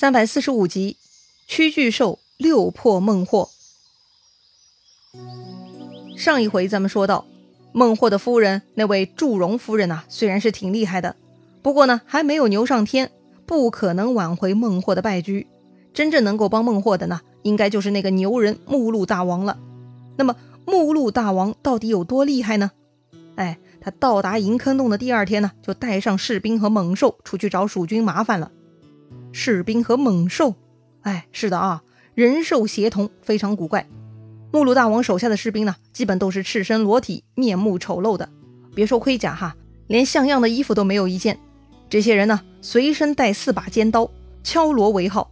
三百四十五集，屈巨兽六破孟获。上一回咱们说到，孟获的夫人那位祝融夫人呐，虽然是挺厉害的，不过呢还没有牛上天，不可能挽回孟获的败局。真正能够帮孟获的呢，应该就是那个牛人目录大王了。那么目录大王到底有多厉害呢？哎，他到达银坑洞的第二天呢，就带上士兵和猛兽出去找蜀军麻烦了。士兵和猛兽，哎，是的啊，人兽协同，非常古怪。目录大王手下的士兵呢，基本都是赤身裸体，面目丑陋的，别说盔甲哈，连像样的衣服都没有一件。这些人呢，随身带四把尖刀，敲锣为号。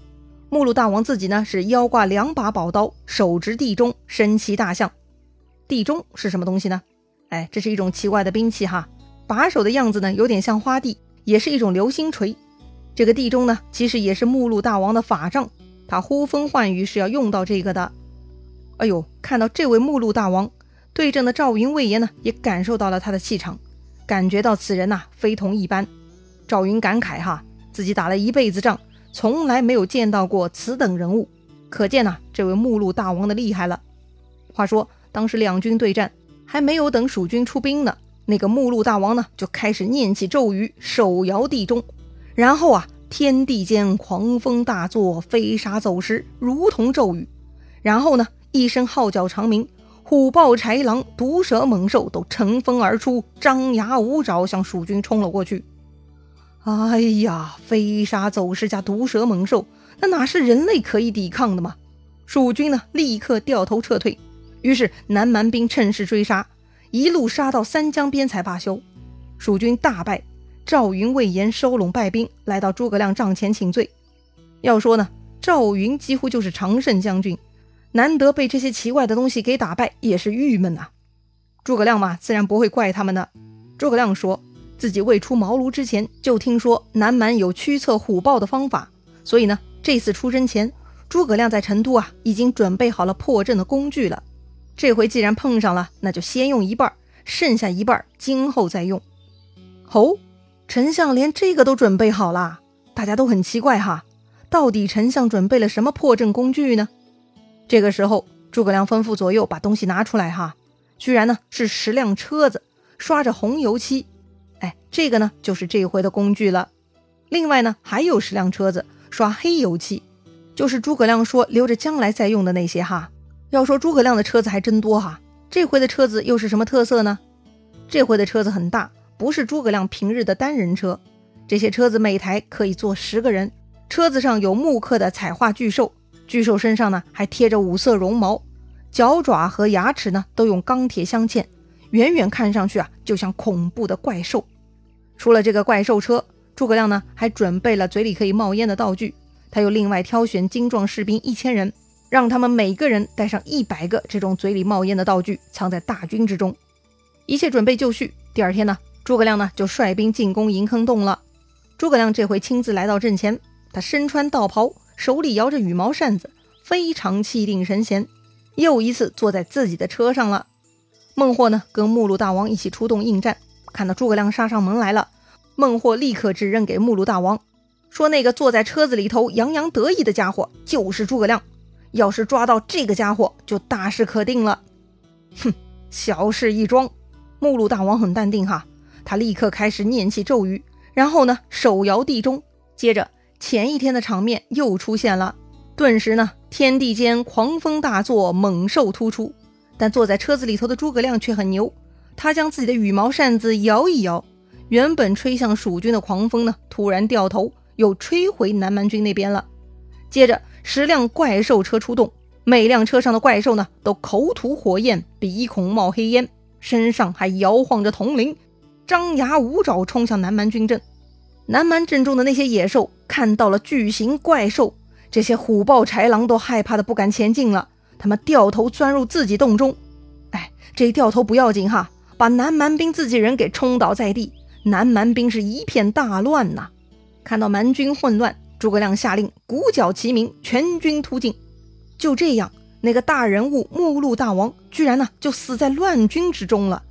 目录大王自己呢，是腰挂两把宝刀，手执地中，身骑大象。地中是什么东西呢？哎，这是一种奇怪的兵器哈，把手的样子呢，有点像花地，也是一种流星锤。这个地中呢，其实也是目录大王的法杖，他呼风唤雨是要用到这个的。哎呦，看到这位目录大王对阵的赵云、魏延呢，也感受到了他的气场，感觉到此人呐非同一般。赵云感慨哈，自己打了一辈子仗，从来没有见到过此等人物，可见呐这位目录大王的厉害了。话说当时两军对战，还没有等蜀军出兵呢，那个目录大王呢就开始念起咒语，手摇地中。然后啊，天地间狂风大作，飞沙走石，如同骤雨。然后呢，一声号角长鸣，虎豹豺狼、毒蛇猛兽都乘风而出，张牙舞爪向蜀军冲了过去。哎呀，飞沙走石加毒蛇猛兽，那哪是人类可以抵抗的嘛？蜀军呢，立刻掉头撤退。于是南蛮兵趁势追杀，一路杀到三江边才罢休。蜀军大败。赵云、魏延收拢败兵，来到诸葛亮帐前请罪。要说呢，赵云几乎就是常胜将军，难得被这些奇怪的东西给打败，也是郁闷呐。诸葛亮嘛，自然不会怪他们的。诸葛亮说自己未出茅庐之前，就听说南蛮有驱策虎豹的方法，所以呢，这次出征前，诸葛亮在成都啊，已经准备好了破阵的工具了。这回既然碰上了，那就先用一半，剩下一半今后再用。吼！丞相连这个都准备好了，大家都很奇怪哈，到底丞相准备了什么破阵工具呢？这个时候，诸葛亮吩咐左右把东西拿出来哈，居然呢是十辆车子，刷着红油漆，哎，这个呢就是这回的工具了。另外呢还有十辆车子刷黑油漆，就是诸葛亮说留着将来再用的那些哈。要说诸葛亮的车子还真多哈，这回的车子又是什么特色呢？这回的车子很大。不是诸葛亮平日的单人车，这些车子每台可以坐十个人。车子上有木刻的彩画巨兽，巨兽身上呢还贴着五色绒毛，脚爪和牙齿呢都用钢铁镶嵌，远远看上去啊就像恐怖的怪兽。除了这个怪兽车，诸葛亮呢还准备了嘴里可以冒烟的道具，他又另外挑选精壮士兵一千人，让他们每个人带上一百个这种嘴里冒烟的道具，藏在大军之中。一切准备就绪，第二天呢。诸葛亮呢，就率兵进攻银坑洞了。诸葛亮这回亲自来到阵前，他身穿道袍，手里摇着羽毛扇子，非常气定神闲，又一次坐在自己的车上了。孟获呢，跟目录大王一起出动应战，看到诸葛亮杀上门来了，孟获立刻指认给目录大王，说那个坐在车子里头洋洋得意的家伙就是诸葛亮，要是抓到这个家伙，就大事可定了。哼，小事一桩。目录大王很淡定哈。他立刻开始念起咒语，然后呢，手摇地钟。接着，前一天的场面又出现了。顿时呢，天地间狂风大作，猛兽突出。但坐在车子里头的诸葛亮却很牛，他将自己的羽毛扇子摇一摇，原本吹向蜀军的狂风呢，突然掉头又吹回南蛮军那边了。接着，十辆怪兽车出动，每辆车上的怪兽呢，都口吐火焰，鼻孔冒黑烟，身上还摇晃着铜铃。张牙舞爪冲向南蛮军阵，南蛮阵中的那些野兽看到了巨型怪兽，这些虎豹豺狼都害怕的不敢前进了，他们掉头钻入自己洞中。哎，这掉头不要紧哈，把南蛮兵自己人给冲倒在地，南蛮兵是一片大乱呐。看到蛮军混乱，诸葛亮下令鼓角齐鸣，全军突进。就这样，那个大人物目录大王居然呢就死在乱军之中了。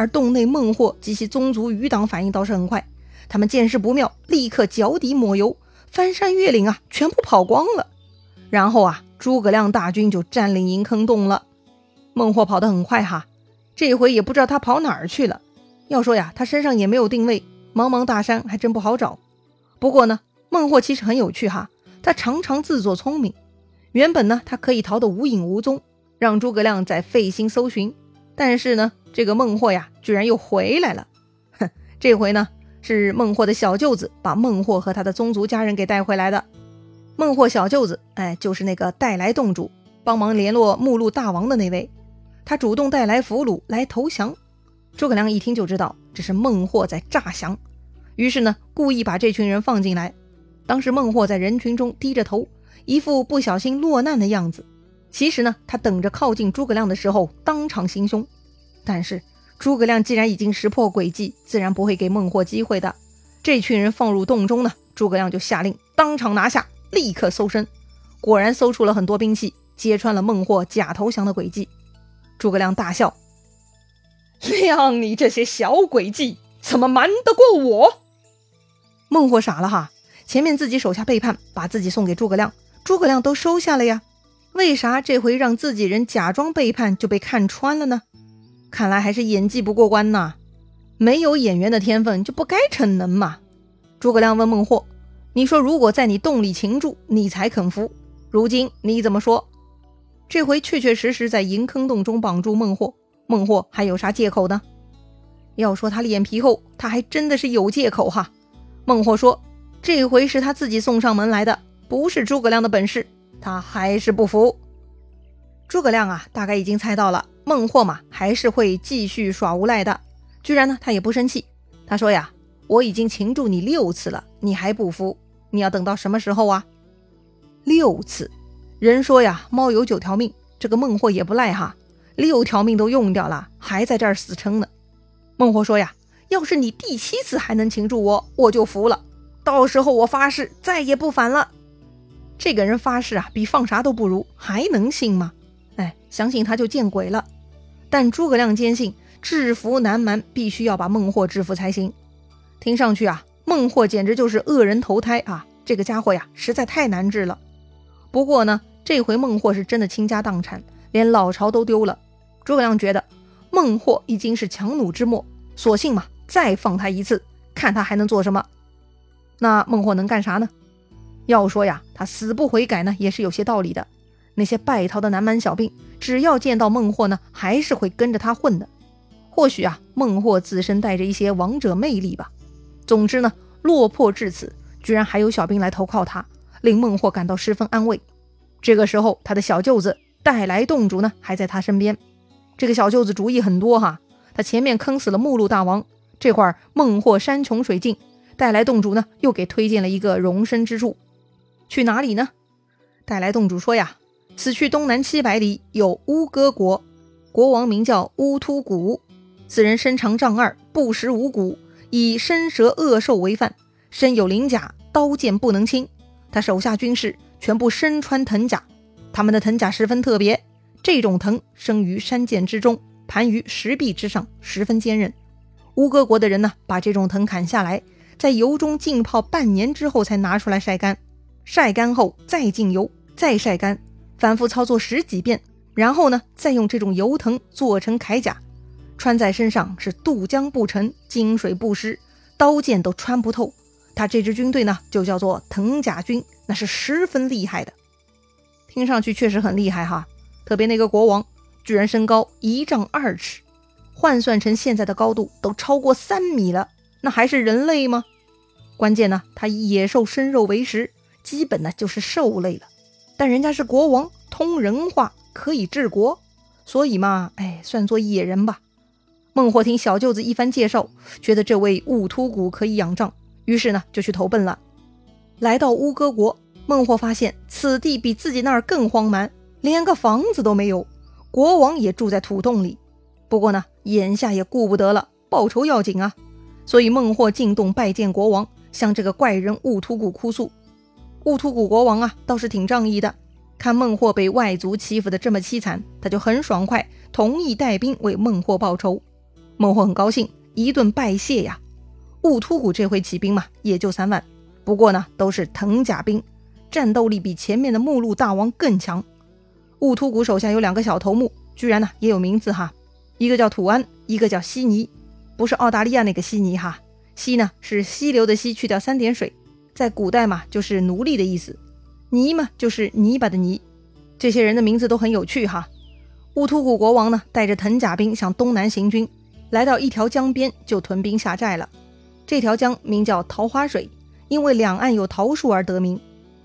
而洞内孟获及其宗族余党反应倒是很快，他们见势不妙，立刻脚底抹油，翻山越岭啊，全部跑光了。然后啊，诸葛亮大军就占领银坑洞了。孟获跑得很快哈，这回也不知道他跑哪儿去了。要说呀，他身上也没有定位，茫茫大山还真不好找。不过呢，孟获其实很有趣哈，他常常自作聪明。原本呢，他可以逃得无影无踪，让诸葛亮再费心搜寻。但是呢，这个孟获呀，居然又回来了。哼，这回呢，是孟获的小舅子把孟获和他的宗族家人给带回来的。孟获小舅子，哎，就是那个带来洞主，帮忙联络目录大王的那位。他主动带来俘虏来投降。诸葛亮一听就知道这是孟获在诈降，于是呢，故意把这群人放进来。当时孟获在人群中低着头。一副不小心落难的样子。其实呢，他等着靠近诸葛亮的时候当场行凶。但是诸葛亮既然已经识破诡计，自然不会给孟获机会的。这群人放入洞中呢，诸葛亮就下令当场拿下，立刻搜身。果然搜出了很多兵器，揭穿了孟获假投降的诡计。诸葛亮大笑：“亮，你这些小诡计怎么瞒得过我？”孟获傻了哈，前面自己手下背叛，把自己送给诸葛亮。诸葛亮都收下了呀，为啥这回让自己人假装背叛就被看穿了呢？看来还是演技不过关呐，没有演员的天分就不该逞能嘛。诸葛亮问孟获：“你说如果在你洞里擒住，你才肯服？如今你怎么说？”这回确确实实在银坑洞中绑住孟获，孟获还有啥借口呢？要说他脸皮厚，他还真的是有借口哈。孟获说：“这回是他自己送上门来的。”不是诸葛亮的本事，他还是不服。诸葛亮啊，大概已经猜到了孟获嘛，还是会继续耍无赖的。居然呢，他也不生气。他说呀：“我已经擒住你六次了，你还不服？你要等到什么时候啊？”六次。人说呀，猫有九条命，这个孟获也不赖哈，六条命都用掉了，还在这儿死撑呢。孟获说呀：“要是你第七次还能擒住我，我就服了。到时候我发誓再也不反了。”这个人发誓啊，比放啥都不如，还能信吗？哎，相信他就见鬼了。但诸葛亮坚信制服南蛮，必须要把孟获制服才行。听上去啊，孟获简直就是恶人投胎啊！这个家伙呀，实在太难治了。不过呢，这回孟获是真的倾家荡产，连老巢都丢了。诸葛亮觉得孟获已经是强弩之末，索性嘛，再放他一次，看他还能做什么。那孟获能干啥呢？要说呀，他死不悔改呢，也是有些道理的。那些败逃的南蛮小兵，只要见到孟获呢，还是会跟着他混的。或许啊，孟获自身带着一些王者魅力吧。总之呢，落魄至此，居然还有小兵来投靠他，令孟获感到十分安慰。这个时候，他的小舅子带来洞主呢，还在他身边。这个小舅子主意很多哈，他前面坑死了目录大王，这会儿孟获山穷水尽，带来洞主呢，又给推荐了一个容身之处。去哪里呢？带来洞主说呀，此去东南七百里有乌戈国，国王名叫乌突古。此人身长丈二，不食五谷，以身蛇恶兽为饭，身有鳞甲，刀剑不能侵。他手下军士全部身穿藤甲，他们的藤甲十分特别。这种藤生于山涧之中，盘于石壁之上，十分坚韧。乌戈国的人呢，把这种藤砍下来，在油中浸泡半年之后，才拿出来晒干。晒干后再浸油，再晒干，反复操作十几遍，然后呢，再用这种油藤做成铠甲，穿在身上是渡江不沉，金水不湿，刀剑都穿不透。他这支军队呢，就叫做藤甲军，那是十分厉害的。听上去确实很厉害哈，特别那个国王，居然身高一丈二尺，换算成现在的高度都超过三米了，那还是人类吗？关键呢，他以野兽生肉为食。基本呢就是兽类了，但人家是国王，通人话，可以治国，所以嘛，哎，算作野人吧。孟获听小舅子一番介绍，觉得这位兀突骨可以仰仗，于是呢就去投奔了。来到乌戈国，孟获发现此地比自己那儿更荒蛮，连个房子都没有，国王也住在土洞里。不过呢，眼下也顾不得了，报仇要紧啊，所以孟获进洞拜见国王，向这个怪人兀突骨哭诉。兀突骨国王啊，倒是挺仗义的。看孟获被外族欺负的这么凄惨，他就很爽快，同意带兵为孟获报仇。孟获很高兴，一顿拜谢呀。兀突骨这回起兵嘛，也就三万，不过呢，都是藤甲兵，战斗力比前面的目录大王更强。兀突骨手下有两个小头目，居然呢也有名字哈，一个叫土安，一个叫悉尼，不是澳大利亚那个悉尼哈，悉呢是溪流的溪，去掉三点水，在古代嘛就是奴隶的意思，泥嘛就是泥巴的泥。这些人的名字都很有趣哈。兀突骨国王呢带着藤甲兵向东南行军，来到一条江边就屯兵下寨了。这条江名叫桃花水，因为两岸有桃树而得名。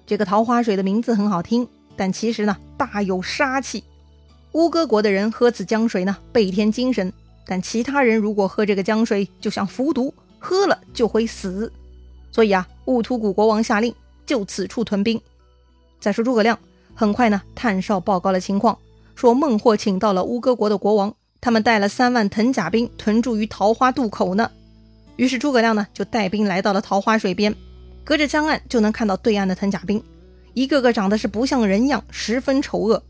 这个桃花水的名字很好听。但其实呢，大有杀气。乌戈国的人喝此江水呢，倍添精神；但其他人如果喝这个江水，就像服毒，喝了就会死。所以啊，兀突骨国王下令就此处屯兵。再说诸葛亮，很快呢，探哨报告了情况，说孟获请到了乌戈国的国王，他们带了三万藤甲兵屯驻于桃花渡口呢。于是诸葛亮呢，就带兵来到了桃花水边，隔着江岸就能看到对岸的藤甲兵。一个个长得是不像人样，十分丑恶。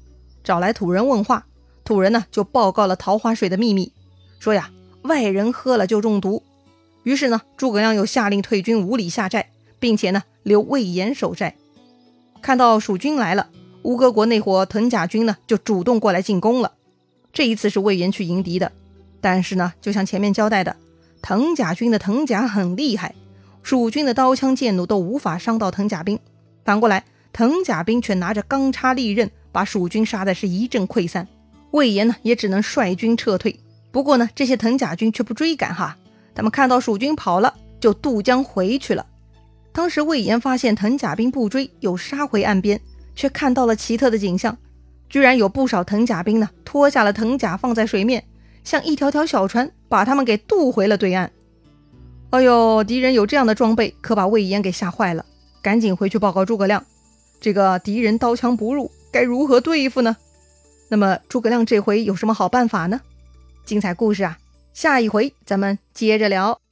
找来土人问话，土人呢就报告了桃花水的秘密，说呀，外人喝了就中毒。于是呢，诸葛亮又下令退军五里下寨，并且呢留魏延守寨。看到蜀军来了，乌戈国那伙藤甲军呢就主动过来进攻了。这一次是魏延去迎敌的，但是呢，就像前面交代的，藤甲军的藤甲很厉害，蜀军的刀枪剑弩都无法伤到藤甲兵。反过来。藤甲兵却拿着钢叉利刃，把蜀军杀的是一阵溃散。魏延呢，也只能率军撤退。不过呢，这些藤甲军却不追赶哈，他们看到蜀军跑了，就渡江回去了。当时魏延发现藤甲兵不追，又杀回岸边，却看到了奇特的景象，居然有不少藤甲兵呢，脱下了藤甲放在水面，像一条条小船，把他们给渡回了对岸。哎呦，敌人有这样的装备，可把魏延给吓坏了，赶紧回去报告诸葛亮。这个敌人刀枪不入，该如何对付呢？那么诸葛亮这回有什么好办法呢？精彩故事啊，下一回咱们接着聊。